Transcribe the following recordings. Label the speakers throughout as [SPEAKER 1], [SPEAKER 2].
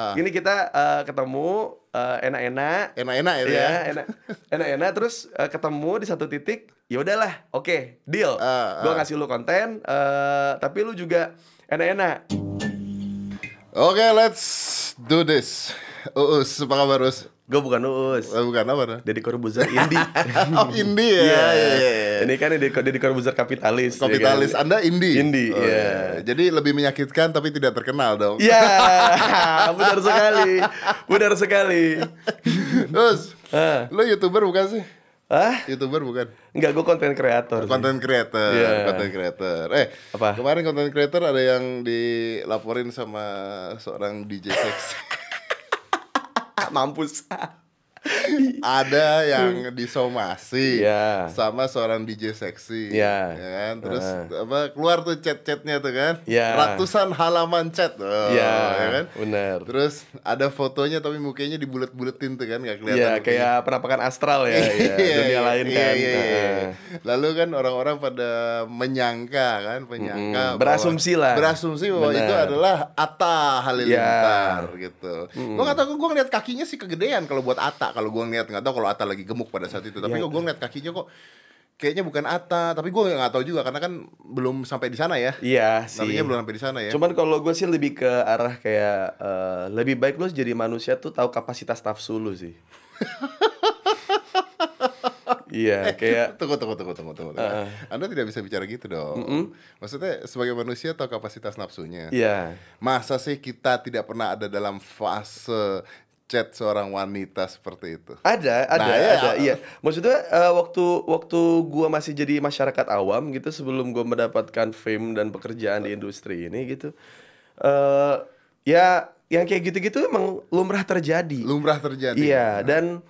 [SPEAKER 1] Ah.
[SPEAKER 2] Ini kita eh, ketemu eh, enak-enak.
[SPEAKER 1] Enak-enak ya.
[SPEAKER 2] ya, enak, enak-enak terus eh, ketemu di satu titik. Ya udahlah, oke, deal.
[SPEAKER 1] Ah,
[SPEAKER 2] Gua
[SPEAKER 1] ah.
[SPEAKER 2] ngasih lu konten, eh, tapi lu juga enak-enak.
[SPEAKER 1] Oke, let's do this. Uus, apa kabar Us?
[SPEAKER 2] Gue bukan Uus.
[SPEAKER 1] Eh, bukan apa dah?
[SPEAKER 2] Deddy Corbuzier indie.
[SPEAKER 1] Oh, indie ya.
[SPEAKER 2] Iya.
[SPEAKER 1] Iya, iya, iya.
[SPEAKER 2] Ini kan Deddy Deddy Corbuzier kapitalis. ya
[SPEAKER 1] Kapitalis,
[SPEAKER 2] kan?
[SPEAKER 1] Anda indie.
[SPEAKER 2] Indie,
[SPEAKER 1] Oh,
[SPEAKER 2] iya.
[SPEAKER 1] Jadi lebih menyakitkan tapi tidak terkenal dong.
[SPEAKER 2] Ya, benar sekali. Benar sekali.
[SPEAKER 1] Us,
[SPEAKER 2] Ah.
[SPEAKER 1] lu YouTuber bukan sih?
[SPEAKER 2] Hah?
[SPEAKER 1] YouTuber bukan?
[SPEAKER 2] Enggak, gue konten kreator. sih.
[SPEAKER 1] Content creator,
[SPEAKER 2] Iya.
[SPEAKER 1] content creator. Eh,
[SPEAKER 2] Apa?
[SPEAKER 1] kemarin content creator ada yang dilaporin sama seorang DJ 蛮
[SPEAKER 2] 不错
[SPEAKER 1] ada yang disomasi
[SPEAKER 2] Iya.
[SPEAKER 1] sama seorang DJ seksi,
[SPEAKER 2] Iya.
[SPEAKER 1] ya kan? Terus
[SPEAKER 2] Ah.
[SPEAKER 1] apa keluar tuh chat-chatnya tuh kan?
[SPEAKER 2] Iya.
[SPEAKER 1] Ratusan halaman chat, oh,
[SPEAKER 2] Iya,
[SPEAKER 1] ya kan?
[SPEAKER 2] benar.
[SPEAKER 1] Terus ada fotonya tapi mukanya dibulet-buletin tuh kan nggak kelihatan. Mukanya.
[SPEAKER 2] kayak penampakan astral ya, ya. Dunia lain kan. Nah.
[SPEAKER 1] Lalu kan orang-orang pada menyangka kan, menyangka
[SPEAKER 2] Mm-mm,
[SPEAKER 1] bahwa-
[SPEAKER 2] berasumsi lah.
[SPEAKER 1] berasumsi bahwa
[SPEAKER 2] Benar.
[SPEAKER 1] itu adalah Atta Halilintar
[SPEAKER 2] Iya.
[SPEAKER 1] gitu. Gua nggak tahu, gua ngeliat kakinya sih kegedean kalau buat Atta. Kalau gua ngeliat nggak tahu kalau Atta lagi gemuk pada saat itu. Tapi
[SPEAKER 2] Iya.
[SPEAKER 1] kok gua ngeliat kakinya kok kayaknya bukan Atta. Tapi gua nggak tahu juga karena kan belum sampai di sana ya.
[SPEAKER 2] Iya sih.
[SPEAKER 1] Namanya belum sampai di sana ya.
[SPEAKER 2] Cuman kalau gue sih lebih ke arah kayak eh, lebih baik lu jadi manusia tuh tahu kapasitas nafsu lu sih. Iya, kayak
[SPEAKER 1] Tunggu, tunggu, tunggu, tunggu, tunggu.
[SPEAKER 2] Uh.
[SPEAKER 1] Anda tidak bisa bicara gitu dong. Maksudnya sebagai manusia tahu kapasitas nafsunya.
[SPEAKER 2] iya.
[SPEAKER 1] Masa sih kita tidak pernah ada dalam fase chat seorang wanita seperti itu?
[SPEAKER 2] Ada, ada,
[SPEAKER 1] Nah, ya.
[SPEAKER 2] ada. Iya. Maksudnya eh, waktu waktu gua masih jadi masyarakat awam gitu sebelum gua mendapatkan fame dan pekerjaan di industri ini gitu. eh ya yang kayak gitu-gitu emang lumrah terjadi.
[SPEAKER 1] Lumrah terjadi.
[SPEAKER 2] Iya, dan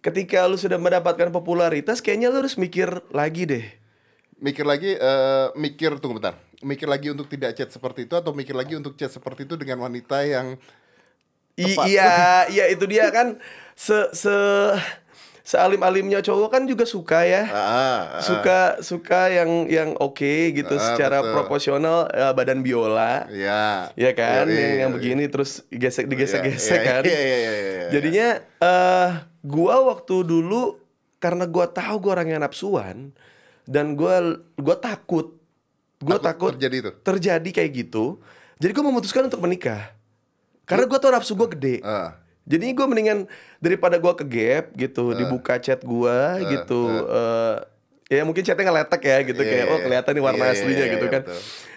[SPEAKER 2] ketika lu sudah mendapatkan popularitas kayaknya lu harus mikir lagi deh.
[SPEAKER 1] Mikir lagi, eh, mikir tunggu bentar. Mikir lagi untuk tidak chat seperti itu atau mikir lagi untuk chat seperti itu dengan wanita yang
[SPEAKER 2] I- iya, iya itu dia kan se se sealim-alimnya cowok kan juga suka ya.
[SPEAKER 1] ah, ah,
[SPEAKER 2] Suka suka yang yang oke gitu
[SPEAKER 1] Ah,
[SPEAKER 2] secara
[SPEAKER 1] betul.
[SPEAKER 2] proporsional eh, badan biola.
[SPEAKER 1] ya.
[SPEAKER 2] Ya kan,
[SPEAKER 1] Yoi,
[SPEAKER 2] yang, yang
[SPEAKER 1] yoi.
[SPEAKER 2] begini terus gesek digesek-gesek
[SPEAKER 1] Iya,
[SPEAKER 2] kan.
[SPEAKER 1] Iya, iya, iya, iya.
[SPEAKER 2] Jadinya eh gua waktu dulu karena gua tahu gua orang yang nafsuan dan gua gua takut. Gua
[SPEAKER 1] Takut
[SPEAKER 2] takut,
[SPEAKER 1] terjadi itu?
[SPEAKER 2] Terjadi kayak gitu. Jadi gua memutuskan untuk menikah. Karena gua tau nafsu gua gede.
[SPEAKER 1] Ah,
[SPEAKER 2] Jadi gua mendingan daripada gua ke gap gitu, dibuka chat gua
[SPEAKER 1] Eh,
[SPEAKER 2] gitu. eh ya mungkin chatnya ngeletek ya gitu
[SPEAKER 1] Iya,
[SPEAKER 2] kayak
[SPEAKER 1] iya,
[SPEAKER 2] oh kelihatan nih warna
[SPEAKER 1] iya, iya,
[SPEAKER 2] aslinya
[SPEAKER 1] iya,
[SPEAKER 2] gitu
[SPEAKER 1] iya,
[SPEAKER 2] kan.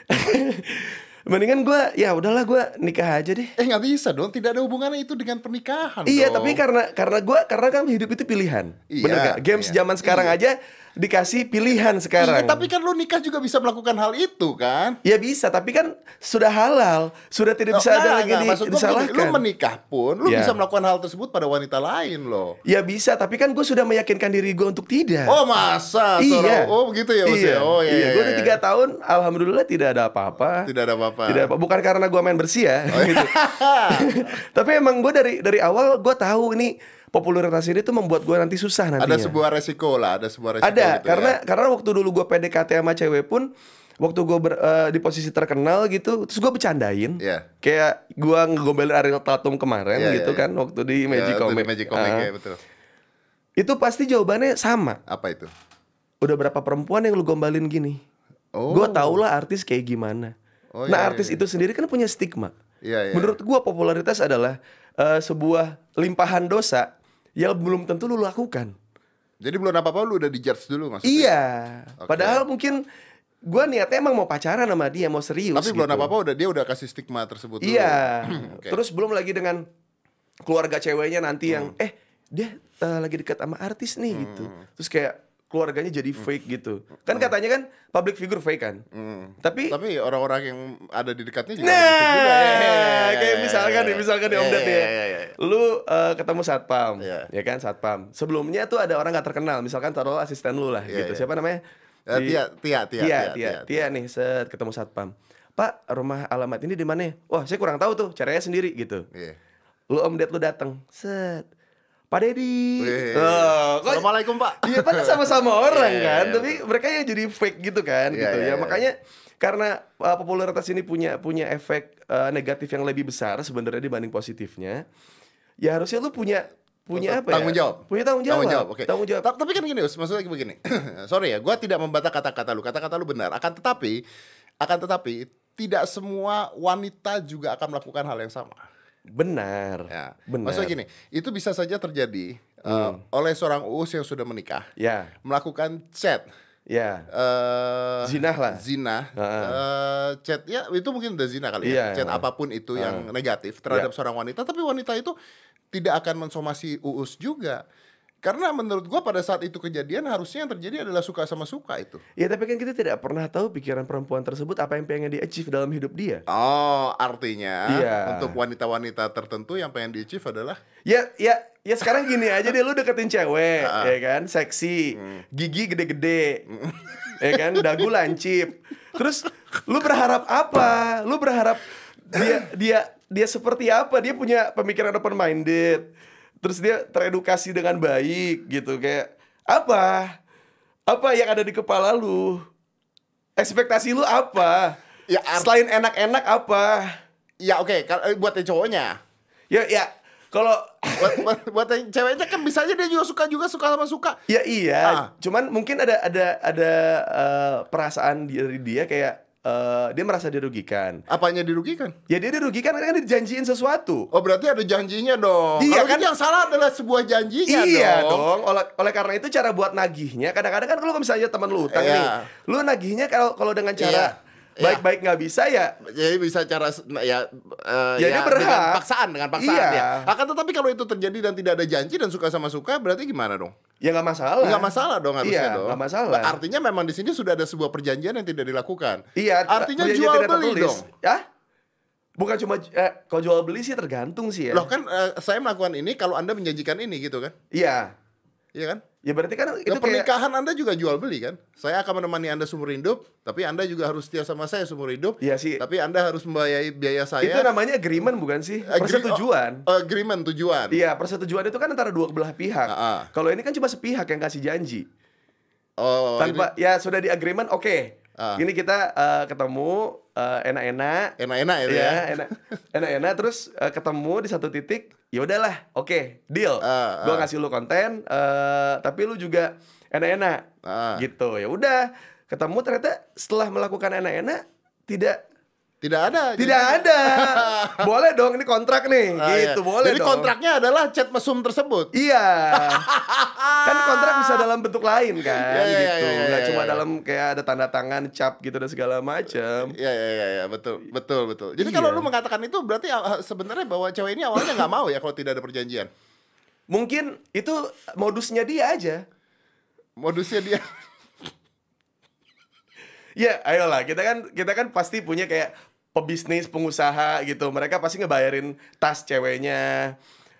[SPEAKER 2] mendingan gua ya udahlah gua nikah aja deh.
[SPEAKER 1] Eh nggak bisa dong, tidak ada hubungannya itu dengan pernikahan.
[SPEAKER 2] Iya,
[SPEAKER 1] dong.
[SPEAKER 2] tapi karena karena gua karena kan hidup itu pilihan.
[SPEAKER 1] Iya,
[SPEAKER 2] Bener gak? Games
[SPEAKER 1] iya.
[SPEAKER 2] zaman sekarang aja dikasih pilihan sekarang.
[SPEAKER 1] Iya, tapi kan lu nikah juga bisa melakukan hal itu kan?
[SPEAKER 2] Ya bisa, tapi kan sudah halal, sudah tidak bisa
[SPEAKER 1] Nggak,
[SPEAKER 2] ada lagi
[SPEAKER 1] nggak,
[SPEAKER 2] di,
[SPEAKER 1] maksud
[SPEAKER 2] disalahkan.
[SPEAKER 1] Lu menikah pun, lu
[SPEAKER 2] Iya.
[SPEAKER 1] bisa melakukan hal tersebut pada wanita lain loh.
[SPEAKER 2] Ya bisa, tapi kan gue sudah meyakinkan diri gue untuk tidak.
[SPEAKER 1] Oh masa?
[SPEAKER 2] iya.
[SPEAKER 1] Oh begitu ya maksudnya?
[SPEAKER 2] Iya.
[SPEAKER 1] Oh iya.
[SPEAKER 2] iya.
[SPEAKER 1] iya,
[SPEAKER 2] Gue udah
[SPEAKER 1] iya.
[SPEAKER 2] tiga tahun, alhamdulillah tidak ada apa-apa.
[SPEAKER 1] Tidak ada apa-apa.
[SPEAKER 2] Tidak apa, bukan karena gue main bersih ya.
[SPEAKER 1] Oh, iya.
[SPEAKER 2] gitu. Tapi emang gue dari dari awal gue tahu ini popularitas ini tuh membuat gue nanti susah nantinya.
[SPEAKER 1] Ada sebuah resiko lah, ada sebuah resiko
[SPEAKER 2] Ada,
[SPEAKER 1] gitu
[SPEAKER 2] karena
[SPEAKER 1] ya.
[SPEAKER 2] karena waktu dulu gue PDKT sama cewek pun waktu gue di posisi terkenal gitu, terus gue bercandain.
[SPEAKER 1] Iya.
[SPEAKER 2] Kayak gue ngegombelin Ariel Tatum kemarin
[SPEAKER 1] Iya,
[SPEAKER 2] gitu
[SPEAKER 1] iya,
[SPEAKER 2] kan waktu di
[SPEAKER 1] Ya,
[SPEAKER 2] Magic
[SPEAKER 1] di
[SPEAKER 2] Comic.
[SPEAKER 1] Magic Comic
[SPEAKER 2] Ah.
[SPEAKER 1] ya betul.
[SPEAKER 2] Itu pasti jawabannya sama.
[SPEAKER 1] Apa itu?
[SPEAKER 2] Udah berapa perempuan yang lu gombalin gini?
[SPEAKER 1] Oh.
[SPEAKER 2] Gue tau lah artis kayak gimana.
[SPEAKER 1] Oh,
[SPEAKER 2] nah
[SPEAKER 1] iya,
[SPEAKER 2] artis
[SPEAKER 1] iya.
[SPEAKER 2] itu sendiri kan punya stigma.
[SPEAKER 1] Iya, iya.
[SPEAKER 2] Menurut gue popularitas adalah eh, sebuah limpahan dosa yang belum tentu lu lakukan.
[SPEAKER 1] Jadi belum apa-apa lu udah dijudge dulu maksudnya?
[SPEAKER 2] Iya.
[SPEAKER 1] Oke.
[SPEAKER 2] Padahal mungkin gue niatnya emang mau pacaran sama dia, mau serius.
[SPEAKER 1] Tapi belum
[SPEAKER 2] gitu.
[SPEAKER 1] apa-apa udah dia udah kasih stigma tersebut dulu.
[SPEAKER 2] Iya.
[SPEAKER 1] Oke.
[SPEAKER 2] Terus belum lagi dengan keluarga ceweknya nanti yang
[SPEAKER 1] Hmm.
[SPEAKER 2] eh dia eh, lagi dekat sama artis nih gitu.
[SPEAKER 1] Hmm.
[SPEAKER 2] Terus kayak keluarganya jadi fake gitu. Kan katanya kan public figure fake kan.
[SPEAKER 1] Hmm.
[SPEAKER 2] Tapi
[SPEAKER 1] Tapi orang-orang yang ada di dekatnya juga
[SPEAKER 2] Nah,
[SPEAKER 1] juga.
[SPEAKER 2] Kayak misalkan nih, misalkan nih Om Ded
[SPEAKER 1] iya,
[SPEAKER 2] ya.
[SPEAKER 1] iya, iya.
[SPEAKER 2] Lu eh, ketemu satpam,
[SPEAKER 1] Iya.
[SPEAKER 2] ya kan satpam. Sebelumnya tuh ada orang gak terkenal, misalkan taruh asisten lu lah
[SPEAKER 1] Iya,
[SPEAKER 2] gitu.
[SPEAKER 1] iya.
[SPEAKER 2] Siapa namanya? Si-
[SPEAKER 1] Tia, Tia, Tia,
[SPEAKER 2] Tia, Tia, Tia nih, set ketemu satpam. Pak, rumah alamat ini di mana? Wah, saya kurang tahu tuh, caranya sendiri gitu.
[SPEAKER 1] Iya.
[SPEAKER 2] Lu Om Ded lu datang, set. Pak Dedi.
[SPEAKER 1] Wih.
[SPEAKER 2] Oh,
[SPEAKER 1] Assalamualaikum Pak.
[SPEAKER 2] Iya padahal sama-sama orang
[SPEAKER 1] Iya,
[SPEAKER 2] kan,
[SPEAKER 1] iya,
[SPEAKER 2] tapi mereka yang jadi fake gitu kan
[SPEAKER 1] Iya,
[SPEAKER 2] gitu
[SPEAKER 1] iya,
[SPEAKER 2] ya.
[SPEAKER 1] iya.
[SPEAKER 2] Makanya karena uh, popularitas ini punya punya efek uh, negatif yang lebih besar sebenarnya dibanding positifnya. Ya harusnya lu punya punya apa
[SPEAKER 1] tanggung
[SPEAKER 2] ya?
[SPEAKER 1] jawab
[SPEAKER 2] Punya tanggung jawab.
[SPEAKER 1] tanggung jawab oke
[SPEAKER 2] Tanggung jawab.
[SPEAKER 1] Ta- tapi kan gini Us, maksudnya begini sorry ya gue tidak membantah kata-kata lu kata-kata lu benar akan tetapi akan tetapi tidak semua wanita juga akan melakukan hal yang sama
[SPEAKER 2] Benar.
[SPEAKER 1] ya
[SPEAKER 2] Benar.
[SPEAKER 1] maksudnya gini itu bisa saja terjadi uh, oleh seorang uus yang sudah menikah
[SPEAKER 2] Ya,
[SPEAKER 1] melakukan chat
[SPEAKER 2] ya.
[SPEAKER 1] eh
[SPEAKER 2] Zinah lah.
[SPEAKER 1] zina
[SPEAKER 2] Heeh.
[SPEAKER 1] eh, chat ya itu mungkin udah zina kali
[SPEAKER 2] Iya,
[SPEAKER 1] ya chat
[SPEAKER 2] apa
[SPEAKER 1] pun itu yang negatif terhadap
[SPEAKER 2] Iya.
[SPEAKER 1] seorang wanita tapi wanita itu tidak akan mensomasi uus juga karena menurut gua pada saat itu kejadian harusnya yang terjadi adalah suka sama suka itu
[SPEAKER 2] Ya tapi kan kita tidak pernah tahu pikiran perempuan tersebut apa yang pengen di achieve dalam hidup dia.
[SPEAKER 1] oh artinya
[SPEAKER 2] Iya.
[SPEAKER 1] untuk wanita-wanita tertentu yang pengen di achieve adalah
[SPEAKER 2] Ya, ya, ya sekarang gini aja deh lu deketin cewek,
[SPEAKER 1] Ah.
[SPEAKER 2] ya kan, seksi,
[SPEAKER 1] Hmm.
[SPEAKER 2] gigi gede-gede, ya kan, dagu lancip. Terus lu berharap apa? Lu berharap dia dia dia seperti apa? Dia punya pemikiran open minded. Terus dia teredukasi dengan baik gitu kayak apa? Apa yang ada di kepala lu? Ekspektasi lu apa?
[SPEAKER 1] Ya, art-
[SPEAKER 2] Selain enak-enak apa?
[SPEAKER 1] ya oke kal- eh, buat yang cowoknya
[SPEAKER 2] Ya ya kalau
[SPEAKER 1] buat, buat, buat yang ceweknya kan bisa aja dia juga suka juga suka sama suka
[SPEAKER 2] Ya iya,
[SPEAKER 1] Ah.
[SPEAKER 2] cuman mungkin ada ada ada eh, perasaan dari dia kayak eh, dia merasa dirugikan.
[SPEAKER 1] apanya dirugikan
[SPEAKER 2] Ya dia dirugikan karena kan dijanjiin sesuatu.
[SPEAKER 1] Oh berarti ada janjinya dong.
[SPEAKER 2] Iya,
[SPEAKER 1] Kalau
[SPEAKER 2] kan?
[SPEAKER 1] gitu yang salah adalah sebuah janjinya
[SPEAKER 2] iya
[SPEAKER 1] dong.
[SPEAKER 2] dong. Oleh oleh karena itu cara buat nagihnya kadang-kadang kan kalau misalnya teman lu utang
[SPEAKER 1] Iya.
[SPEAKER 2] nih, lu nagihnya kalau kalau dengan
[SPEAKER 1] Iya.
[SPEAKER 2] cara
[SPEAKER 1] Iya.
[SPEAKER 2] baik-baik nggak bisa ya
[SPEAKER 1] Jadi bisa cara nah, ya eh,
[SPEAKER 2] Ya, dia berhak.
[SPEAKER 1] dengan paksaan dengan paksaan
[SPEAKER 2] Iya.
[SPEAKER 1] ya. Akan tetapi kalau itu terjadi dan tidak ada janji dan suka sama suka berarti gimana dong?
[SPEAKER 2] Ya nggak masalah.
[SPEAKER 1] Enggak masalah dong harusnya
[SPEAKER 2] Iya,
[SPEAKER 1] dong.
[SPEAKER 2] nggak masalah.
[SPEAKER 1] Artinya memang di sini sudah ada sebuah perjanjian yang tidak dilakukan.
[SPEAKER 2] Iya,
[SPEAKER 1] Artinya jual beli
[SPEAKER 2] tertulis.
[SPEAKER 1] dong.
[SPEAKER 2] Ya? Bukan cuma eh, kalau jual beli sih tergantung sih ya.
[SPEAKER 1] Loh kan eh, saya melakukan ini kalau Anda menjanjikan ini gitu kan?
[SPEAKER 2] Iya.
[SPEAKER 1] Iya kan?
[SPEAKER 2] Ya berarti kan itu
[SPEAKER 1] Nah,
[SPEAKER 2] kayak
[SPEAKER 1] pernikahan Anda juga jual beli kan? Saya akan menemani Anda seumur hidup, tapi Anda juga harus setia sama saya seumur hidup.
[SPEAKER 2] Iya sih.
[SPEAKER 1] Tapi Anda harus membayar biaya saya.
[SPEAKER 2] Itu namanya agreement bukan sih?
[SPEAKER 1] Agree-
[SPEAKER 2] Persetujuan.
[SPEAKER 1] oh, agreement tujuan.
[SPEAKER 2] Iya, persetujuan itu kan antara dua belah pihak.
[SPEAKER 1] Ah, ah.
[SPEAKER 2] Kalau ini kan cuma sepihak yang kasih janji.
[SPEAKER 1] Oh,
[SPEAKER 2] Tanpa ya sudah di agreement, oke.
[SPEAKER 1] Ah.
[SPEAKER 2] Ini kita eh, ketemu eh, enak-enak.
[SPEAKER 1] ini enak-enak itu
[SPEAKER 2] ya,
[SPEAKER 1] ya.
[SPEAKER 2] enak, enak-enak terus eh, ketemu di satu titik, ya udahlah, oke, deal.
[SPEAKER 1] Ah,
[SPEAKER 2] Gua
[SPEAKER 1] ah.
[SPEAKER 2] ngasih lu konten, eh, tapi lu juga enak-enak,
[SPEAKER 1] Ah.
[SPEAKER 2] gitu. Ya udah, ketemu ternyata setelah melakukan enak-enak tidak
[SPEAKER 1] Tidak ada.
[SPEAKER 2] tidak
[SPEAKER 1] jadi-
[SPEAKER 2] ada. boleh dong, ini kontrak nih,
[SPEAKER 1] Ah,
[SPEAKER 2] gitu
[SPEAKER 1] iya.
[SPEAKER 2] boleh
[SPEAKER 1] Jadi
[SPEAKER 2] dong.
[SPEAKER 1] kontraknya adalah chat mesum tersebut.
[SPEAKER 2] Iya. kan kontrak bisa dalam bentuk lain kan
[SPEAKER 1] Iya, iya,
[SPEAKER 2] gitu.
[SPEAKER 1] iya, iya,
[SPEAKER 2] Nggak
[SPEAKER 1] iya,
[SPEAKER 2] cuma
[SPEAKER 1] iya.
[SPEAKER 2] dalam kayak ada tanda tangan, cap gitu dan segala macam.
[SPEAKER 1] Iya iya iya ya, betul betul betul. Jadi
[SPEAKER 2] Iya.
[SPEAKER 1] kalau lu mengatakan itu berarti uh, sebenarnya bahwa cewek ini awalnya nggak mau ya kalau tidak ada perjanjian.
[SPEAKER 2] Mungkin itu modusnya dia aja.
[SPEAKER 1] Modusnya dia.
[SPEAKER 2] Ya, ayolah kita kan kita kan pasti punya kayak pebisnis, pengusaha gitu. Mereka pasti ngebayarin tas ceweknya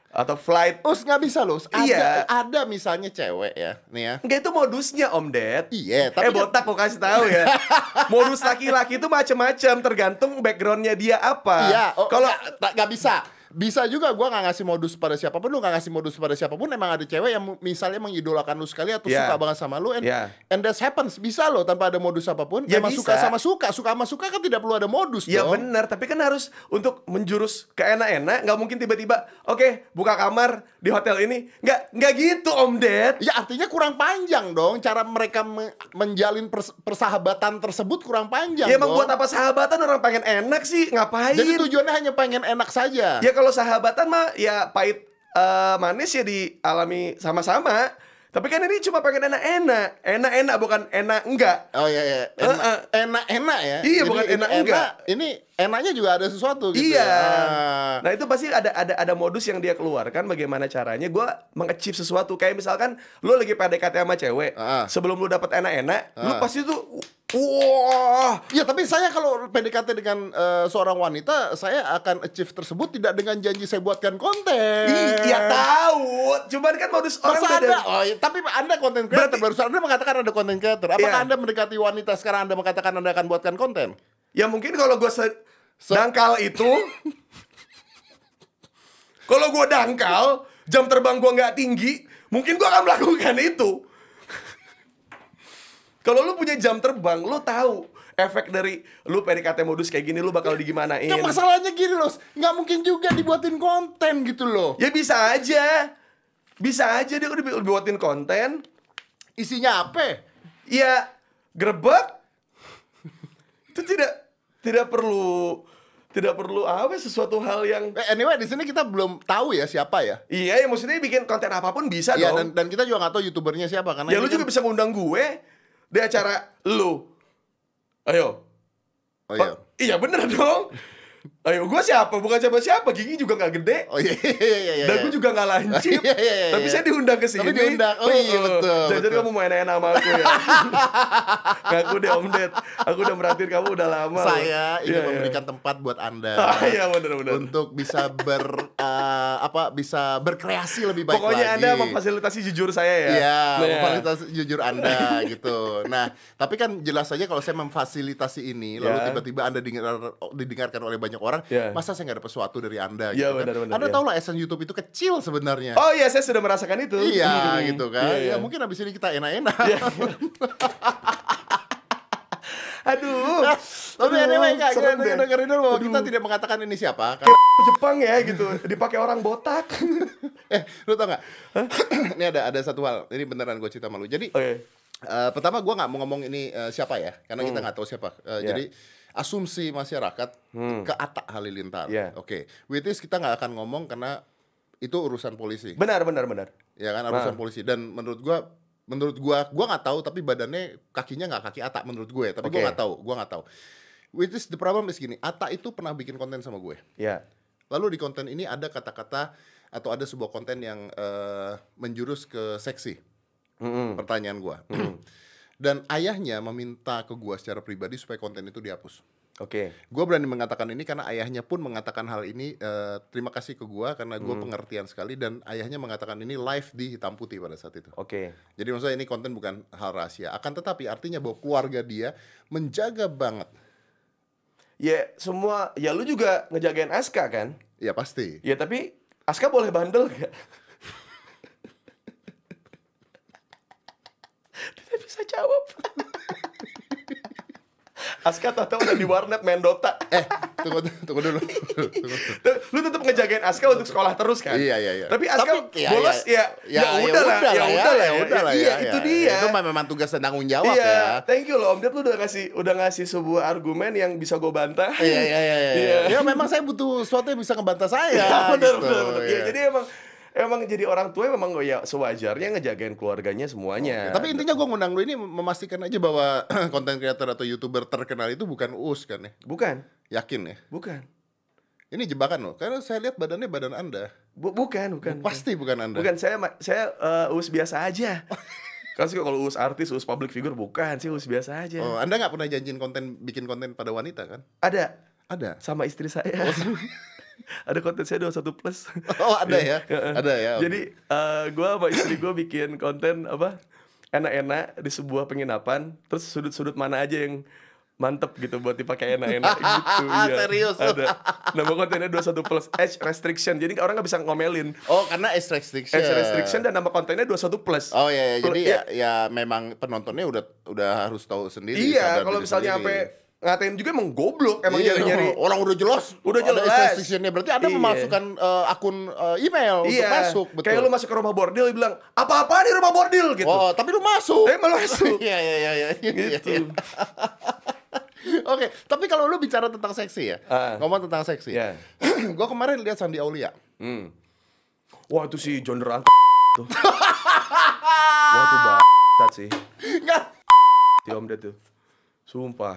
[SPEAKER 2] atau flight.
[SPEAKER 1] Us nggak bisa loh. Ada
[SPEAKER 2] Iya.
[SPEAKER 1] ada misalnya cewek ya, nih ya.
[SPEAKER 2] Enggak itu modusnya Om Ded.
[SPEAKER 1] Iya,
[SPEAKER 2] eh
[SPEAKER 1] tapi kan-
[SPEAKER 2] botak mau kasih tahu ya. Modus laki-laki itu macam-macam tergantung backgroundnya dia apa.
[SPEAKER 1] Iya, oh,
[SPEAKER 2] kalau
[SPEAKER 1] nggak bisa. Bisa juga gua nggak ngasih modus pada siapa pun, lu nggak ngasih modus pada siapa pun. Emang ada cewek yang misalnya mengidolakan lu sekali atau
[SPEAKER 2] Iya.
[SPEAKER 1] suka banget sama lu, and,
[SPEAKER 2] Iya.
[SPEAKER 1] and that happens. Bisa loh tanpa ada modus apa pun.
[SPEAKER 2] Ya,
[SPEAKER 1] Emang
[SPEAKER 2] bisa.
[SPEAKER 1] suka sama suka, suka sama suka kan tidak perlu ada modus
[SPEAKER 2] Ya
[SPEAKER 1] dong.
[SPEAKER 2] benar, tapi kan harus untuk menjurus ke enak-enak, nggak mungkin tiba-tiba, oke buka kamar di hotel ini, nggak nggak gitu Om Ded.
[SPEAKER 1] Ya artinya kurang panjang dong cara mereka me- menjalin pers- persahabatan tersebut kurang panjang.
[SPEAKER 2] Ya emang
[SPEAKER 1] dong.
[SPEAKER 2] buat apa sahabatan orang pengen enak sih, ngapain?
[SPEAKER 1] Jadi tujuannya hanya pengen enak saja.
[SPEAKER 2] Ya kalau sahabatan mah ya pahit eh, manis ya dialami sama-sama. Tapi kan ini cuma pengen enak-enak, enak-enak bukan enak enggak.
[SPEAKER 1] Oh iya iya. Enak, enak-enak ya.
[SPEAKER 2] Iya, bukan
[SPEAKER 1] ini
[SPEAKER 2] enak enggak.
[SPEAKER 1] Ini enaknya juga ada sesuatu gitu.
[SPEAKER 2] Iya.
[SPEAKER 1] ya. Ah.
[SPEAKER 2] Nah itu pasti ada ada ada modus yang dia keluarkan bagaimana caranya gue mengachieve sesuatu kayak misalkan lu lagi PDKT sama cewek
[SPEAKER 1] Ah.
[SPEAKER 2] sebelum lu dapet enak-enak lu
[SPEAKER 1] Ah.
[SPEAKER 2] pasti tuh wah
[SPEAKER 1] Ya tapi saya kalau PDKT dengan eh, seorang wanita, saya akan achieve tersebut tidak dengan janji saya buatkan konten.
[SPEAKER 2] iya tahu cuman kan modus orang
[SPEAKER 1] Masa
[SPEAKER 2] beda
[SPEAKER 1] ada? Oh, iya. tapi anda konten creator
[SPEAKER 2] Berarti-
[SPEAKER 1] barusan anda mengatakan anda konten creator. Apakah
[SPEAKER 2] Iya.
[SPEAKER 1] anda mendekati wanita sekarang anda mengatakan anda akan buatkan konten?
[SPEAKER 2] Ya mungkin kalau gue se dangkal itu Kalau gue dangkal Jam terbang gue nggak tinggi Mungkin gue akan melakukan itu Kalau lu punya jam terbang Lu tahu efek dari lu PDKT modus kayak gini lu bakal digimanain.
[SPEAKER 1] Nggak masalahnya gini loh, nggak mungkin juga dibuatin konten gitu loh.
[SPEAKER 2] Ya bisa aja. Bisa aja dia udah bi- buatin konten.
[SPEAKER 1] Isinya apa?
[SPEAKER 2] Ya grebek. Itu tidak tidak perlu tidak perlu apa sesuatu hal yang
[SPEAKER 1] Eh, Anyway, di sini kita belum tahu ya siapa ya.
[SPEAKER 2] Iya, ya maksudnya bikin konten apa pun bisa
[SPEAKER 1] Iya dan,
[SPEAKER 2] dong.
[SPEAKER 1] dan kita juga nggak tahu youtubernya siapa karena
[SPEAKER 2] ya lu juga
[SPEAKER 1] kan-
[SPEAKER 2] bisa ngundang gue di acara lu. Ayo.
[SPEAKER 1] Oh iya.
[SPEAKER 2] Iya bener dong. Ayo, gue siapa? Bukan siapa-siapa. Gigi juga nggak gede.
[SPEAKER 1] Oh iya iya iya. iya.
[SPEAKER 2] Dan gue juga nggak lancip.
[SPEAKER 1] Iya, iya, iya,
[SPEAKER 2] Tapi
[SPEAKER 1] iya.
[SPEAKER 2] saya diundang ke sini.
[SPEAKER 1] Tapi diundang. Oh, iya, betul,
[SPEAKER 2] Jangan kamu main enak sama aku ya. Ngaku deh Om Ded. Aku udah merhatiin kamu udah lama. loh.
[SPEAKER 1] Saya ingin
[SPEAKER 2] Iya, iya.
[SPEAKER 1] memberikan tempat buat anda
[SPEAKER 2] Ah, iya bener-bener.
[SPEAKER 1] untuk bisa ber eh, apa bisa berkreasi lebih baik
[SPEAKER 2] Pokoknya
[SPEAKER 1] lagi.
[SPEAKER 2] Anda memfasilitasi jujur saya ya.
[SPEAKER 1] Iya,
[SPEAKER 2] Nah,
[SPEAKER 1] memfasilitasi jujur Anda gitu. Nah, tapi kan jelas saja kalau saya memfasilitasi ini, lalu tiba-tiba Anda didengar, didengarkan oleh banyak orang,
[SPEAKER 2] Ya.
[SPEAKER 1] masa saya nggak ada sesuatu dari Anda
[SPEAKER 2] Ya,
[SPEAKER 1] gitu kan?
[SPEAKER 2] benar-benar,
[SPEAKER 1] Anda
[SPEAKER 2] ya.
[SPEAKER 1] tahu lah essence YouTube itu kecil sebenarnya.
[SPEAKER 2] Oh iya, saya sudah merasakan itu.
[SPEAKER 1] Iya
[SPEAKER 2] Hmm.
[SPEAKER 1] gitu kan.
[SPEAKER 2] Iya, iya.
[SPEAKER 1] Ya mungkin habis ini kita enak-enak.
[SPEAKER 2] Aduh.
[SPEAKER 1] Tapi
[SPEAKER 2] Aduh,
[SPEAKER 1] anyway Kak, kita
[SPEAKER 2] serem deh.
[SPEAKER 1] dengerin dulu kita tidak mengatakan ini siapa. Karena,
[SPEAKER 2] Kayak Jepang ya gitu, dipakai orang botak.
[SPEAKER 1] eh, lu tau gak? ini ada ada satu hal. Ini beneran gue cerita malu. Jadi
[SPEAKER 2] Oke.
[SPEAKER 1] Eh, pertama gue nggak mau ngomong ini eh, siapa ya, karena kita nggak tahu siapa. Eh,
[SPEAKER 2] Hmm. Ya.
[SPEAKER 1] Jadi asumsi masyarakat ke Atta Halilintar.
[SPEAKER 2] Ya.
[SPEAKER 1] Oke, which is kita nggak akan ngomong karena itu urusan polisi,
[SPEAKER 2] Benar, benar, benar.
[SPEAKER 1] ya kan
[SPEAKER 2] Nah.
[SPEAKER 1] urusan polisi. Dan menurut gue, menurut gue, gue nggak tahu tapi badannya kakinya nggak kaki Atta menurut gue. Tapi gue
[SPEAKER 2] Oke.
[SPEAKER 1] nggak tahu, gue nggak tahu. Which is the problem is gini, Atta itu pernah bikin konten sama gue.
[SPEAKER 2] Ya.
[SPEAKER 1] Lalu di konten ini ada kata-kata atau ada sebuah konten yang eh, menjurus ke seksi
[SPEAKER 2] Mm-mm.
[SPEAKER 1] pertanyaan gua. Dan ayahnya meminta ke gua secara pribadi supaya konten itu dihapus.
[SPEAKER 2] Oke.
[SPEAKER 1] Gua berani mengatakan ini karena ayahnya pun mengatakan hal ini eh, terima kasih ke gua karena gua pengertian sekali dan ayahnya mengatakan ini live di hitam putih pada saat itu.
[SPEAKER 2] Oke.
[SPEAKER 1] Jadi maksudnya ini konten bukan hal rahasia. Akan tetapi artinya bahwa keluarga dia menjaga banget.
[SPEAKER 2] Ya, semua ya lu juga ngejagain Aska kan?
[SPEAKER 1] Ya pasti.
[SPEAKER 2] Ya, tapi Aska boleh bandel gak? Tidak bisa jawab. Aska tahu udah di warnet main Dota.
[SPEAKER 1] Eh, tunggu tunggu dulu. Tunggu.
[SPEAKER 2] lu tetap ngejagain Aska untuk sekolah terus kan?
[SPEAKER 1] Iya iya iya.
[SPEAKER 2] Tapi Aska
[SPEAKER 1] Tapi, ya,
[SPEAKER 2] bolos ya, ya, udah lah, ya udah lah,
[SPEAKER 1] ya udah lah
[SPEAKER 2] Iya,
[SPEAKER 1] ya,
[SPEAKER 2] itu
[SPEAKER 1] ya.
[SPEAKER 2] dia.
[SPEAKER 1] Itu memang tugas dan tanggung jawab
[SPEAKER 2] iya,
[SPEAKER 1] ya.
[SPEAKER 2] thank you loh Om Ded lu udah ngasih udah ngasih sebuah argumen yang bisa gue bantah.
[SPEAKER 1] Iya iya iya iya.
[SPEAKER 2] Iya.
[SPEAKER 1] Ya memang saya butuh sesuatu yang bisa ngebantah saya.
[SPEAKER 2] Ya, benar,
[SPEAKER 1] gitu,
[SPEAKER 2] benar, benar. Ya,
[SPEAKER 1] iya.
[SPEAKER 2] jadi emang emang jadi orang tua memang ya sewajarnya ngejagain keluarganya semuanya.
[SPEAKER 1] Tapi intinya gue ngundang lu ini memastikan aja bahwa konten creator atau youtuber terkenal itu bukan us kan ya?
[SPEAKER 2] bukan,
[SPEAKER 1] Yakin ya?
[SPEAKER 2] bukan.
[SPEAKER 1] Ini jebakan loh. Karena saya lihat badannya badan anda.
[SPEAKER 2] Bu- bukan, bukan.
[SPEAKER 1] Pasti bukan anda.
[SPEAKER 2] Bukan saya saya eh, us biasa aja. Kan sih kalau us artis, us public figure bukan sih us biasa aja.
[SPEAKER 1] Oh, anda nggak pernah janjiin konten bikin konten pada wanita kan?
[SPEAKER 2] Ada
[SPEAKER 1] Ada.
[SPEAKER 2] sama istri saya. ada konten saya 21 plus.
[SPEAKER 1] Oh ada ya,
[SPEAKER 2] Iya,
[SPEAKER 1] ada ya.
[SPEAKER 2] Jadi eh, gua sama istri gua bikin konten apa enak-enak di sebuah penginapan, terus sudut-sudut mana aja yang mantep gitu buat dipakai enak-enak gitu. iya.
[SPEAKER 1] Serius?
[SPEAKER 2] Ada. Nama kontennya 21 plus age restriction. Jadi orang nggak bisa ngomelin.
[SPEAKER 1] Oh karena age restriction.
[SPEAKER 2] Age restriction dan nama kontennya 21 plus.
[SPEAKER 1] Oh ya, ya.
[SPEAKER 2] Kalau-
[SPEAKER 1] jadi
[SPEAKER 2] ya-
[SPEAKER 1] ya, ya memang penontonnya udah udah harus tahu sendiri.
[SPEAKER 2] Iya,
[SPEAKER 1] sadar
[SPEAKER 2] kalau misalnya sampai ngatain juga emang goblok, emang
[SPEAKER 1] Iya,
[SPEAKER 2] nyari-nyari.
[SPEAKER 1] orang udah jelas
[SPEAKER 2] Udah
[SPEAKER 1] ada
[SPEAKER 2] jelas.
[SPEAKER 1] restrictionnya berarti anda
[SPEAKER 2] Iya.
[SPEAKER 1] memasukkan eh, akun eh, email untuk
[SPEAKER 2] Iya,
[SPEAKER 1] masuk betul
[SPEAKER 2] kayak lu masuk ke rumah bordil, dia bilang apa-apa di rumah bordil gitu.
[SPEAKER 1] oh tapi lu masuk
[SPEAKER 2] Tapi malah masuk.
[SPEAKER 1] iya iya iya iya
[SPEAKER 2] Gitu.
[SPEAKER 1] oke tapi kalau lu bicara tentang seksi ya
[SPEAKER 2] Ah.
[SPEAKER 1] ngomong tentang seksi
[SPEAKER 2] Iya.
[SPEAKER 1] gua kemarin lihat Sandi Aulia
[SPEAKER 2] Hmm. Wah itu si John Ranto tuh. Wah tuh banget sih.
[SPEAKER 1] Nggak.
[SPEAKER 2] Si Om Ded tuh. Sumpah.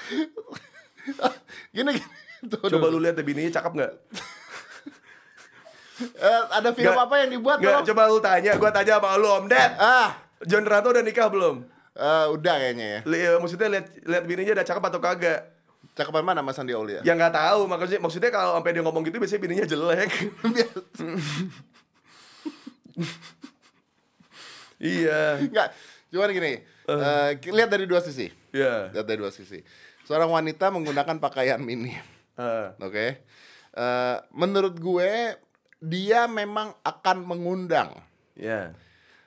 [SPEAKER 1] gini gini Tuh,
[SPEAKER 2] Coba
[SPEAKER 1] tuh.
[SPEAKER 2] lu lihat deh bininya cakep nggak?
[SPEAKER 1] Eh, ada film
[SPEAKER 2] Nggak.
[SPEAKER 1] apa yang dibuat Bro?
[SPEAKER 2] coba lu tanya, gua tanya sama lu Om Ded.
[SPEAKER 1] ah
[SPEAKER 2] John Ranto udah nikah belum?
[SPEAKER 1] eh, udah kayaknya ya
[SPEAKER 2] Li- eh, maksudnya lihat lihat bininya udah cakep atau kagak?
[SPEAKER 1] cakapan mana Mas Sandi Aulia
[SPEAKER 2] Ya nggak tahu, maksudnya maksudnya kalau sampai dia ngomong gitu biasanya bininya jelek. iya.
[SPEAKER 1] Enggak, cuman gini, eh, lihat dari dua sisi.
[SPEAKER 2] Iya.
[SPEAKER 1] Lihat dari dua sisi. Seorang wanita menggunakan pakaian mini,
[SPEAKER 2] Eh,
[SPEAKER 1] oke? Eh, menurut gue dia memang akan mengundang.
[SPEAKER 2] Iya.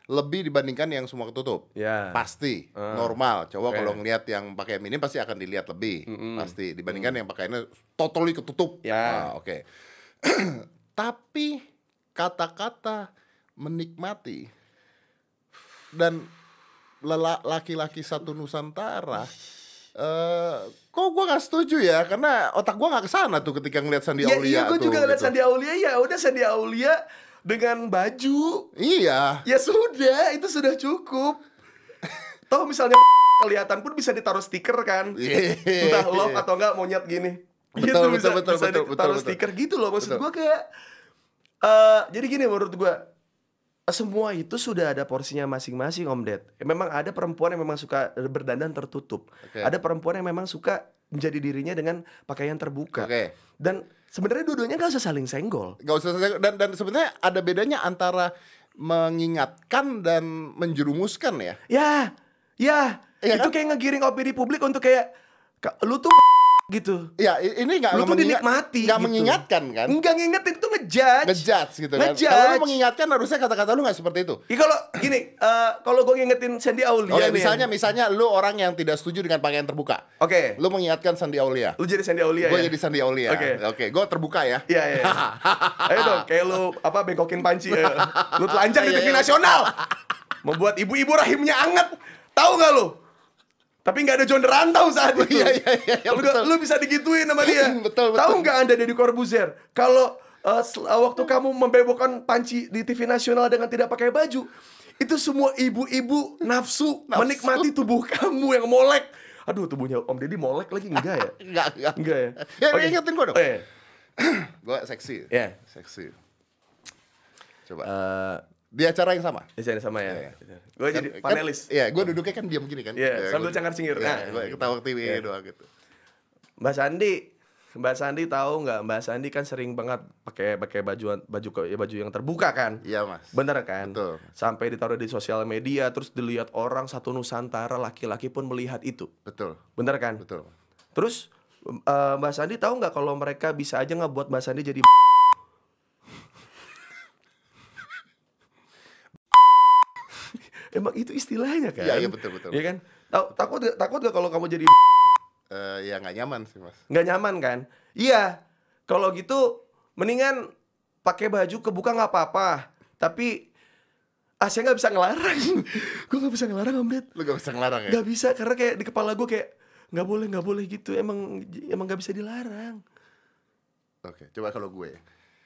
[SPEAKER 1] lebih dibandingkan yang semua ketutup.
[SPEAKER 2] Ya.
[SPEAKER 1] Pasti
[SPEAKER 2] Ah.
[SPEAKER 1] normal. Coba
[SPEAKER 2] Oke.
[SPEAKER 1] kalau ngelihat yang pakai minim pasti akan dilihat lebih. Pasti dibandingkan yang pakainya totally ketutup.
[SPEAKER 2] Ya.
[SPEAKER 1] Ah, oke. Tapi kata-kata menikmati dan lela- laki-laki satu Nusantara eh kok gua nggak setuju ya karena otak gua nggak ke sana tuh ketika ngeliat Sandi
[SPEAKER 2] Ya
[SPEAKER 1] Aulia
[SPEAKER 2] iya, gue juga lihat
[SPEAKER 1] gitu.
[SPEAKER 2] Sandi Aulia ya udah Sandi Aulia dengan baju.
[SPEAKER 1] Iya.
[SPEAKER 2] Ya sudah, itu sudah cukup. Toh misalnya kelihatan pun bisa ditaruh stiker kan.
[SPEAKER 1] Iya.
[SPEAKER 2] Entah love atau enggak monyet gini.
[SPEAKER 1] Betul,
[SPEAKER 2] gitu
[SPEAKER 1] betul,
[SPEAKER 2] bisa,
[SPEAKER 1] betul,
[SPEAKER 2] bisa
[SPEAKER 1] betul,
[SPEAKER 2] ditaruh
[SPEAKER 1] betul,
[SPEAKER 2] stiker gitu loh maksud
[SPEAKER 1] Betul.
[SPEAKER 2] gua kayak eh jadi gini menurut gua semua itu sudah ada porsinya masing-masing Om Ded. Memang ada perempuan yang memang suka berdandan tertutup.
[SPEAKER 1] Oke.
[SPEAKER 2] Ada perempuan yang memang suka menjadi dirinya dengan pakaian terbuka.
[SPEAKER 1] Oke.
[SPEAKER 2] Dan sebenarnya dua-duanya gak usah saling senggol.
[SPEAKER 1] Gak usah selesai. dan dan sebenarnya ada bedanya antara mengingatkan dan menjerumuskan ya.
[SPEAKER 2] Ya, ya,
[SPEAKER 1] Iya
[SPEAKER 2] itu
[SPEAKER 1] kan?
[SPEAKER 2] kayak ngegiring opini publik untuk kayak "Ka- lu tuh gitu.
[SPEAKER 1] Ya ini nggak
[SPEAKER 2] Lu tuh
[SPEAKER 1] mengingat-
[SPEAKER 2] dinikmati
[SPEAKER 1] nggak
[SPEAKER 2] gitu.
[SPEAKER 1] mengingatkan kan?
[SPEAKER 2] Enggak ngingetin itu ngejudge.
[SPEAKER 1] Ngejudge gitu kan.
[SPEAKER 2] Ngejudge.
[SPEAKER 1] Kalau lu mengingatkan harusnya kata-kata lu nggak seperti itu.
[SPEAKER 2] Ya kalau gini, eh, kalau gue ngingetin Sandy Aulia
[SPEAKER 1] Oke,
[SPEAKER 2] nih.
[SPEAKER 1] Misalnya misalnya lu orang yang tidak setuju dengan pakaian terbuka.
[SPEAKER 2] Oke,
[SPEAKER 1] Lu mengingatkan Sandi Aulia.
[SPEAKER 2] lu jadi Sandy Aulia
[SPEAKER 1] Gue
[SPEAKER 2] ya?
[SPEAKER 1] jadi Sandi Aulia.
[SPEAKER 2] Oke.
[SPEAKER 1] Oke, gue terbuka ya.
[SPEAKER 2] Iya, iya. Ayo dong, kayak lu apa bengkokin panci ya. Lu telanjang di
[SPEAKER 1] Iya,
[SPEAKER 2] TV
[SPEAKER 1] iya.
[SPEAKER 2] nasional. Membuat ibu-ibu rahimnya anget. Tahu nggak lu? Tapi nggak ada John Rantau saat itu.
[SPEAKER 1] Iya, iya, iya, iya,
[SPEAKER 2] lu,
[SPEAKER 1] betul.
[SPEAKER 2] lu bisa digituin sama dia.
[SPEAKER 1] Betul, betul.
[SPEAKER 2] Tahu nggak anda Deddy Corbuzier? Kalau eh, waktu kamu membebokan panci di TV nasional dengan tidak pakai baju, itu semua ibu-ibu nafsu,
[SPEAKER 1] Nafsu.
[SPEAKER 2] menikmati tubuh kamu yang molek. Aduh, tubuhnya Om Deddy molek lagi enggak ya?
[SPEAKER 1] Enggak, enggak.
[SPEAKER 2] Enggak ya?
[SPEAKER 1] Ya,
[SPEAKER 2] Oke.
[SPEAKER 1] ingetin gua dong.
[SPEAKER 2] Oh, iya.
[SPEAKER 1] Gue seksi.
[SPEAKER 2] Iya.
[SPEAKER 1] Seksi. Coba.
[SPEAKER 2] Eh,
[SPEAKER 1] Di acara yang sama.
[SPEAKER 2] di sini sama
[SPEAKER 1] Iya,
[SPEAKER 2] ya. Gue jadi
[SPEAKER 1] Kan-
[SPEAKER 2] panelis.
[SPEAKER 1] Iya, gue duduknya kan diam gini kan.
[SPEAKER 2] Iya, sambil
[SPEAKER 1] gua-
[SPEAKER 2] cengar-cengir.
[SPEAKER 1] Iya,
[SPEAKER 2] Nah,
[SPEAKER 1] gue ketawa TV
[SPEAKER 2] Iya.
[SPEAKER 1] doang gitu.
[SPEAKER 2] Mbak Sandi, Mbak Sandi tahu nggak? Mbak Sandi kan sering banget pakai pakai baju baju ya, baju yang terbuka kan?
[SPEAKER 1] Iya, Mas.
[SPEAKER 2] Bener kan?
[SPEAKER 1] Betul.
[SPEAKER 2] Sampai ditaruh di sosial media, terus dilihat orang satu Nusantara laki-laki pun melihat itu.
[SPEAKER 1] Betul.
[SPEAKER 2] Bener kan?
[SPEAKER 1] Betul.
[SPEAKER 2] Terus eh, Mbak Sandi tahu nggak kalau mereka bisa aja nggak buat Mbak Sandi jadi Emang itu istilahnya kan?
[SPEAKER 1] Iya, iya, betul, betul.
[SPEAKER 2] Iya kan? Takut nggak- takut gak kalau kamu jadi
[SPEAKER 1] Eh, ya nggak nyaman sih, Mas.
[SPEAKER 2] nggak nyaman kan? Iya. Kalau gitu mendingan pakai baju kebuka nggak apa-apa. Tapi ah saya nggak bisa ngelarang. gue nggak bisa ngelarang Om Ded.
[SPEAKER 1] Lu gak bisa ngelarang ya?
[SPEAKER 2] Nggak bisa karena kayak di kepala gue kayak nggak boleh nggak boleh gitu. Emang emang nggak bisa dilarang.
[SPEAKER 1] Oke, coba kalau gue.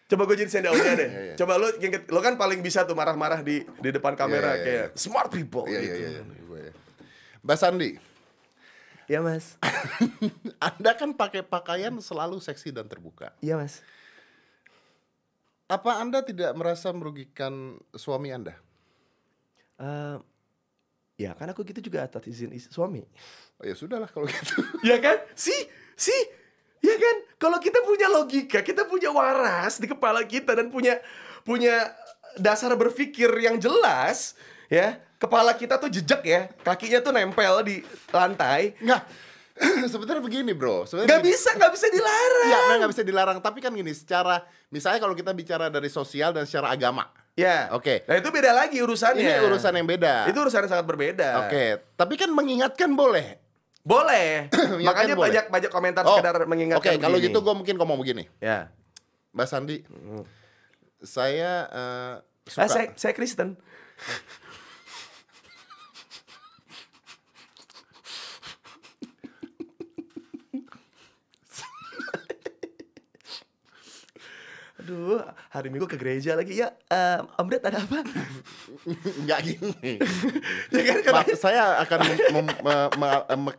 [SPEAKER 2] Coba gue jadi sendalnya deh.
[SPEAKER 1] Iya, iya.
[SPEAKER 2] Coba lu inget, lo kan paling bisa tuh marah-marah di di depan kamera
[SPEAKER 1] Iya, iya,
[SPEAKER 2] kayak smart people
[SPEAKER 1] Iya,
[SPEAKER 2] gitu.
[SPEAKER 1] iya, iya, iya, gue. Mbak Sandi,
[SPEAKER 2] Iya mas.
[SPEAKER 1] Anda kan pakai pakaian selalu seksi dan terbuka.
[SPEAKER 2] Iya mas.
[SPEAKER 1] Apa Anda tidak merasa merugikan suami Anda?
[SPEAKER 2] Eh, ya kan aku gitu juga atas izin is- suami.
[SPEAKER 1] Oh ya sudahlah kalau gitu.
[SPEAKER 2] Ya kan? Si, si, ya kan? Kalau kita punya logika, kita punya waras di kepala kita dan punya punya dasar berpikir yang jelas, ya. Kepala kita tuh jejak ya, kakinya tuh nempel di lantai.
[SPEAKER 1] Nggak, sebenarnya begini bro. Sebenarnya
[SPEAKER 2] Nggak
[SPEAKER 1] begini.
[SPEAKER 2] bisa, nggak bisa dilarang.
[SPEAKER 1] Iya, nggak bisa dilarang. Tapi kan gini, secara misalnya kalau kita bicara dari sosial dan secara agama,
[SPEAKER 2] Ya.
[SPEAKER 1] Oke.
[SPEAKER 2] Nah itu beda lagi urusannya.
[SPEAKER 1] ini urusan yang beda.
[SPEAKER 2] Itu urusan yang sangat berbeda.
[SPEAKER 1] Oke, tapi kan mengingatkan boleh.
[SPEAKER 2] Boleh. Makanya
[SPEAKER 1] boleh.
[SPEAKER 2] banyak banyak komentar
[SPEAKER 1] Oh,
[SPEAKER 2] sekedar mengingatkan.
[SPEAKER 1] Oke, kalau
[SPEAKER 2] begini.
[SPEAKER 1] gitu gue mungkin ngomong begini,
[SPEAKER 2] Ya.
[SPEAKER 1] Mbak Sandi, saya eh, suka.
[SPEAKER 2] Ah, saya, saya Kristen. Aduh, hari Minggu ke gereja lagi ya. eh, Om Ded ada apa?
[SPEAKER 1] Nggak gini.
[SPEAKER 2] ya kan
[SPEAKER 1] Ma-
[SPEAKER 2] karena
[SPEAKER 1] saya akan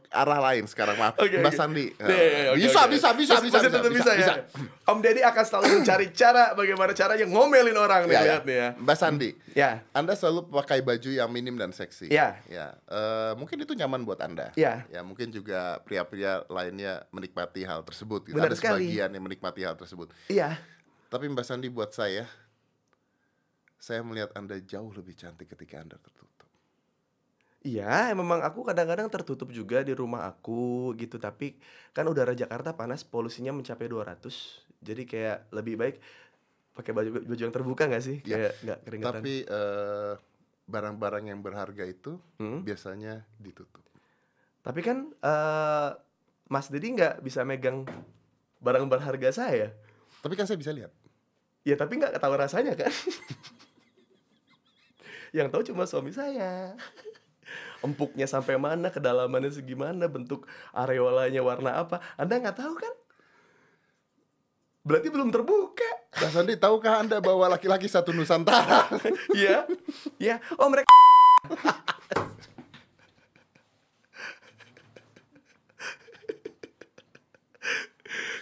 [SPEAKER 1] arah lain sekarang, maaf.
[SPEAKER 2] Oke,
[SPEAKER 1] Mbak
[SPEAKER 2] oke.
[SPEAKER 1] Sandi.
[SPEAKER 2] Iya, iya, iya, oke,
[SPEAKER 1] bisa,
[SPEAKER 2] oke.
[SPEAKER 1] bisa, bisa, bisa, bisa,
[SPEAKER 2] tetap
[SPEAKER 1] bisa,
[SPEAKER 2] ya.
[SPEAKER 1] bisa.
[SPEAKER 2] Om Deddy akan selalu mencari cara bagaimana caranya ngomelin orang nih
[SPEAKER 1] Ya, ya.
[SPEAKER 2] nih ya.
[SPEAKER 1] Mbak Sandi,
[SPEAKER 2] Ya.
[SPEAKER 1] Anda selalu pakai baju yang minim dan seksi.
[SPEAKER 2] Ya.
[SPEAKER 1] Ya. Eh, mungkin itu nyaman buat Anda.
[SPEAKER 2] Ya.
[SPEAKER 1] Ya, mungkin juga pria-pria lainnya menikmati hal tersebut. gitu.
[SPEAKER 2] Benar
[SPEAKER 1] Ada
[SPEAKER 2] sekali.
[SPEAKER 1] sebagian yang menikmati hal tersebut.
[SPEAKER 2] Iya.
[SPEAKER 1] Tapi Mbak Sandi buat saya, saya melihat Anda jauh lebih cantik ketika Anda tertutup.
[SPEAKER 2] Iya, memang aku kadang-kadang tertutup juga di rumah aku gitu, tapi kan udara Jakarta panas, polusinya mencapai 200. Jadi kayak lebih baik pakai baju baju yang terbuka nggak sih?
[SPEAKER 1] Ya,
[SPEAKER 2] Kayak nggak keringetan.
[SPEAKER 1] Tapi eh, barang-barang yang berharga itu
[SPEAKER 2] Hmm.
[SPEAKER 1] biasanya ditutup.
[SPEAKER 2] Tapi kan eh Mas Dedi nggak bisa megang barang berharga saya.
[SPEAKER 1] Tapi kan saya bisa lihat.
[SPEAKER 2] Ya tapi nggak tahu rasanya kan. Yang tahu cuma suami saya. Empuknya sampai mana, kedalamannya segimana, bentuk areolanya warna apa, Anda nggak tahu kan? Berarti belum terbuka.
[SPEAKER 1] Mas Andi, tahukah Anda bahwa laki-laki satu Nusantara?
[SPEAKER 2] Iya, iya. Oh mereka.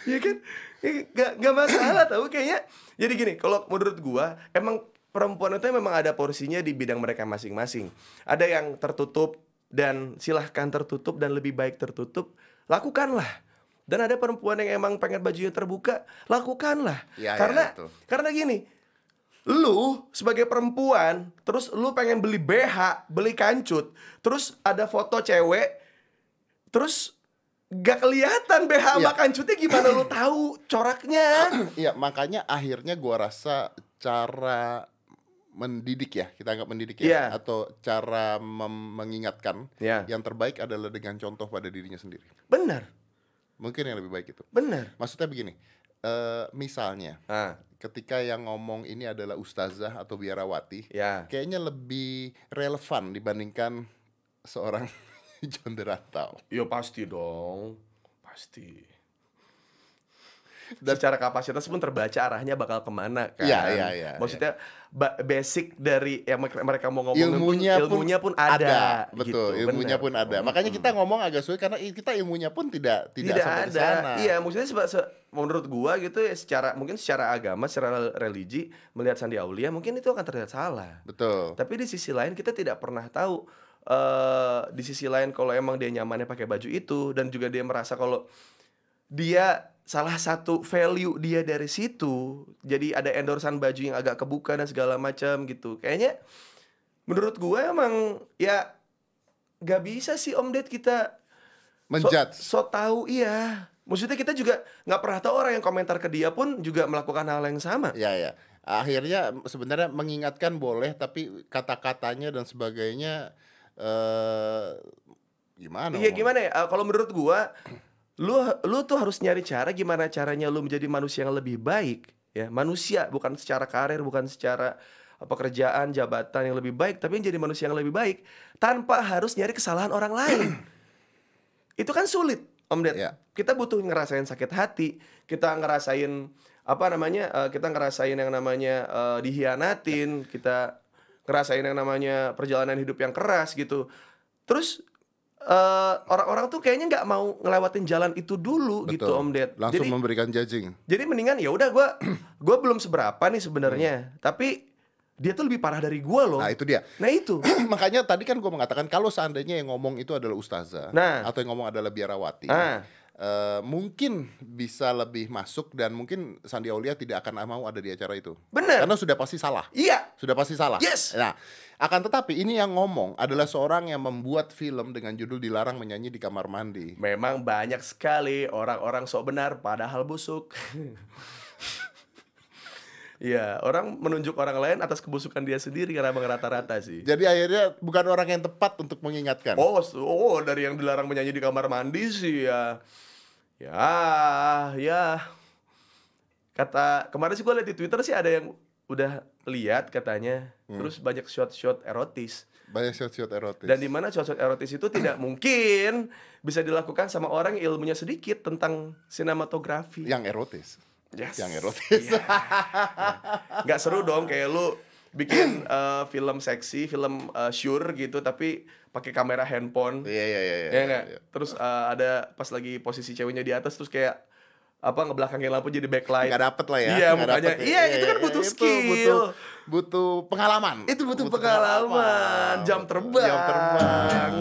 [SPEAKER 2] ya kan, Ya, nggak nggak masalah tahu kayaknya. Jadi gini, kalau menurut gua emang perempuan itu memang ada porsinya di bidang mereka masing-masing. Ada yang tertutup dan silahkan tertutup dan lebih baik tertutup, lakukanlah. Dan ada perempuan yang emang pengen bajunya terbuka, lakukanlah.
[SPEAKER 1] Ya, ya,
[SPEAKER 2] karena
[SPEAKER 1] betul.
[SPEAKER 2] karena gini, lu sebagai perempuan, terus lu pengen beli BH, beli kancut, terus ada foto cewek, terus gak kelihatan BH
[SPEAKER 1] Iya.
[SPEAKER 2] kancutnya gimana lu tahu coraknya?
[SPEAKER 1] Iya, makanya akhirnya gua rasa cara mendidik ya, kita anggap mendidik ya,
[SPEAKER 2] Iya.
[SPEAKER 1] atau cara mengingatkan
[SPEAKER 2] Ya,
[SPEAKER 1] yang terbaik adalah dengan contoh pada dirinya sendiri.
[SPEAKER 2] benar,
[SPEAKER 1] Mungkin yang lebih baik itu.
[SPEAKER 2] benar.
[SPEAKER 1] Maksudnya begini, eh, misalnya
[SPEAKER 2] Ah,
[SPEAKER 1] ketika yang ngomong ini adalah ustazah atau biarawati,
[SPEAKER 2] ya.
[SPEAKER 1] kayaknya lebih relevan dibandingkan seorang John Derantau.
[SPEAKER 2] Ya pasti dong, pasti.
[SPEAKER 1] Dan-
[SPEAKER 2] secara kapasitas pun terbaca arahnya bakal ke mana kan?
[SPEAKER 1] Iya, iya, iya,
[SPEAKER 2] Maksudnya ba- basic dari yang mereka mau ngomongin
[SPEAKER 1] ilmunya
[SPEAKER 2] pun, ilmunya pun ada,
[SPEAKER 1] betul
[SPEAKER 2] gitu,
[SPEAKER 1] ilmunya
[SPEAKER 2] bener.
[SPEAKER 1] pun ada makanya kita ngomong agak sulit karena kita ilmunya pun tidak tidak,
[SPEAKER 2] tidak,
[SPEAKER 1] sampai
[SPEAKER 2] ada.
[SPEAKER 1] sana
[SPEAKER 2] Iya, maksudnya seba- se- menurut gua gitu ya secara mungkin secara agama, secara religi melihat Sandi Aulia mungkin itu akan terlihat salah.
[SPEAKER 1] betul
[SPEAKER 2] Tapi di sisi lain kita tidak pernah tahu eh di sisi lain kalau emang dia nyamannya pakai baju itu dan juga dia merasa kalau dia salah satu value dia dari situ. Jadi ada endorsan baju yang agak kebuka dan segala macam gitu. Kayaknya menurut gue emang ya gak bisa sih Om Ded kita
[SPEAKER 1] menjudge
[SPEAKER 2] so, so tahu iya. Maksudnya kita juga nggak pernah tahu orang yang komentar ke dia pun juga melakukan hal yang sama.
[SPEAKER 1] ya ya akhirnya sebenarnya mengingatkan boleh tapi kata-katanya dan sebagainya eh gimana
[SPEAKER 2] Iya gimana ya? Eh, kalau menurut gua, lu lu tuh harus nyari cara gimana caranya lu menjadi manusia yang lebih baik, ya. Manusia bukan secara karir, bukan secara eh, pekerjaan, jabatan yang lebih baik, tapi menjadi manusia yang lebih baik tanpa harus nyari kesalahan orang lain. Itu kan sulit, Om Ded.
[SPEAKER 1] Ya.
[SPEAKER 2] Kita butuh ngerasain sakit hati, kita ngerasain apa namanya? kita ngerasain yang namanya eh, dihianatin, kita ngerasain yang namanya perjalanan hidup yang keras gitu. Terus eh, orang-orang tuh kayaknya nggak mau ngelewatin jalan itu dulu gitu
[SPEAKER 1] Betul.
[SPEAKER 2] Om Ded.
[SPEAKER 1] langsung
[SPEAKER 2] Jadi
[SPEAKER 1] memberikan judging
[SPEAKER 2] jadi mendingan ya udah gua gua belum seberapa nih sebenarnya,
[SPEAKER 1] Hmm.
[SPEAKER 2] tapi dia tuh lebih parah dari gua loh.
[SPEAKER 1] nah itu dia
[SPEAKER 2] Nah itu.
[SPEAKER 1] makanya tadi kan gue mengatakan kalau seandainya yang ngomong itu adalah ustazah
[SPEAKER 2] Nah.
[SPEAKER 1] atau yang ngomong adalah biarawati
[SPEAKER 2] Ah,
[SPEAKER 1] eh, mungkin bisa lebih masuk dan mungkin Sandi Aulia tidak akan mau ada di acara itu
[SPEAKER 2] bener.
[SPEAKER 1] karena sudah pasti salah
[SPEAKER 2] Iya.
[SPEAKER 1] sudah pasti salah.
[SPEAKER 2] Yes.
[SPEAKER 1] Nah, akan tetapi ini yang ngomong adalah seorang yang membuat film dengan judul dilarang menyanyi di kamar mandi.
[SPEAKER 2] Memang banyak sekali orang-orang sok benar padahal busuk. Iya, orang menunjuk orang lain atas kebusukan dia sendiri karena emang rata-rata sih.
[SPEAKER 1] Jadi akhirnya bukan orang yang tepat untuk mengingatkan.
[SPEAKER 2] Oh, oh dari yang dilarang menyanyi di kamar mandi sih ya. Ya, ya. Kata kemarin sih gue liat di Twitter sih ada yang udah lihat katanya. Terus banyak shot-shot erotis.
[SPEAKER 1] Banyak shot-shot erotis.
[SPEAKER 2] Dan di mana shot-shot erotis itu tidak mungkin bisa dilakukan sama orang yang ilmunya sedikit tentang sinematografi.
[SPEAKER 1] yang erotis.
[SPEAKER 2] Yes.
[SPEAKER 1] Yang erotis.
[SPEAKER 2] Iya. Nggak seru dong kayak lu bikin eh, film seksi, film eh, sure gitu tapi pakai kamera handphone.
[SPEAKER 1] Iya iya iya. iya,
[SPEAKER 2] Ya nggak?
[SPEAKER 1] iya.
[SPEAKER 2] Terus eh, ada pas lagi posisi ceweknya di atas terus kayak apa ngebelakangin lampu jadi backlight.
[SPEAKER 1] Nggak dapet lah ya.
[SPEAKER 2] Iya, makanya.
[SPEAKER 1] ya.
[SPEAKER 2] Iya, itu kan butuh skill.
[SPEAKER 1] Butuh, butuh pengalaman.
[SPEAKER 2] Itu butuh pengalaman, jam terbang.
[SPEAKER 1] Jam terbang.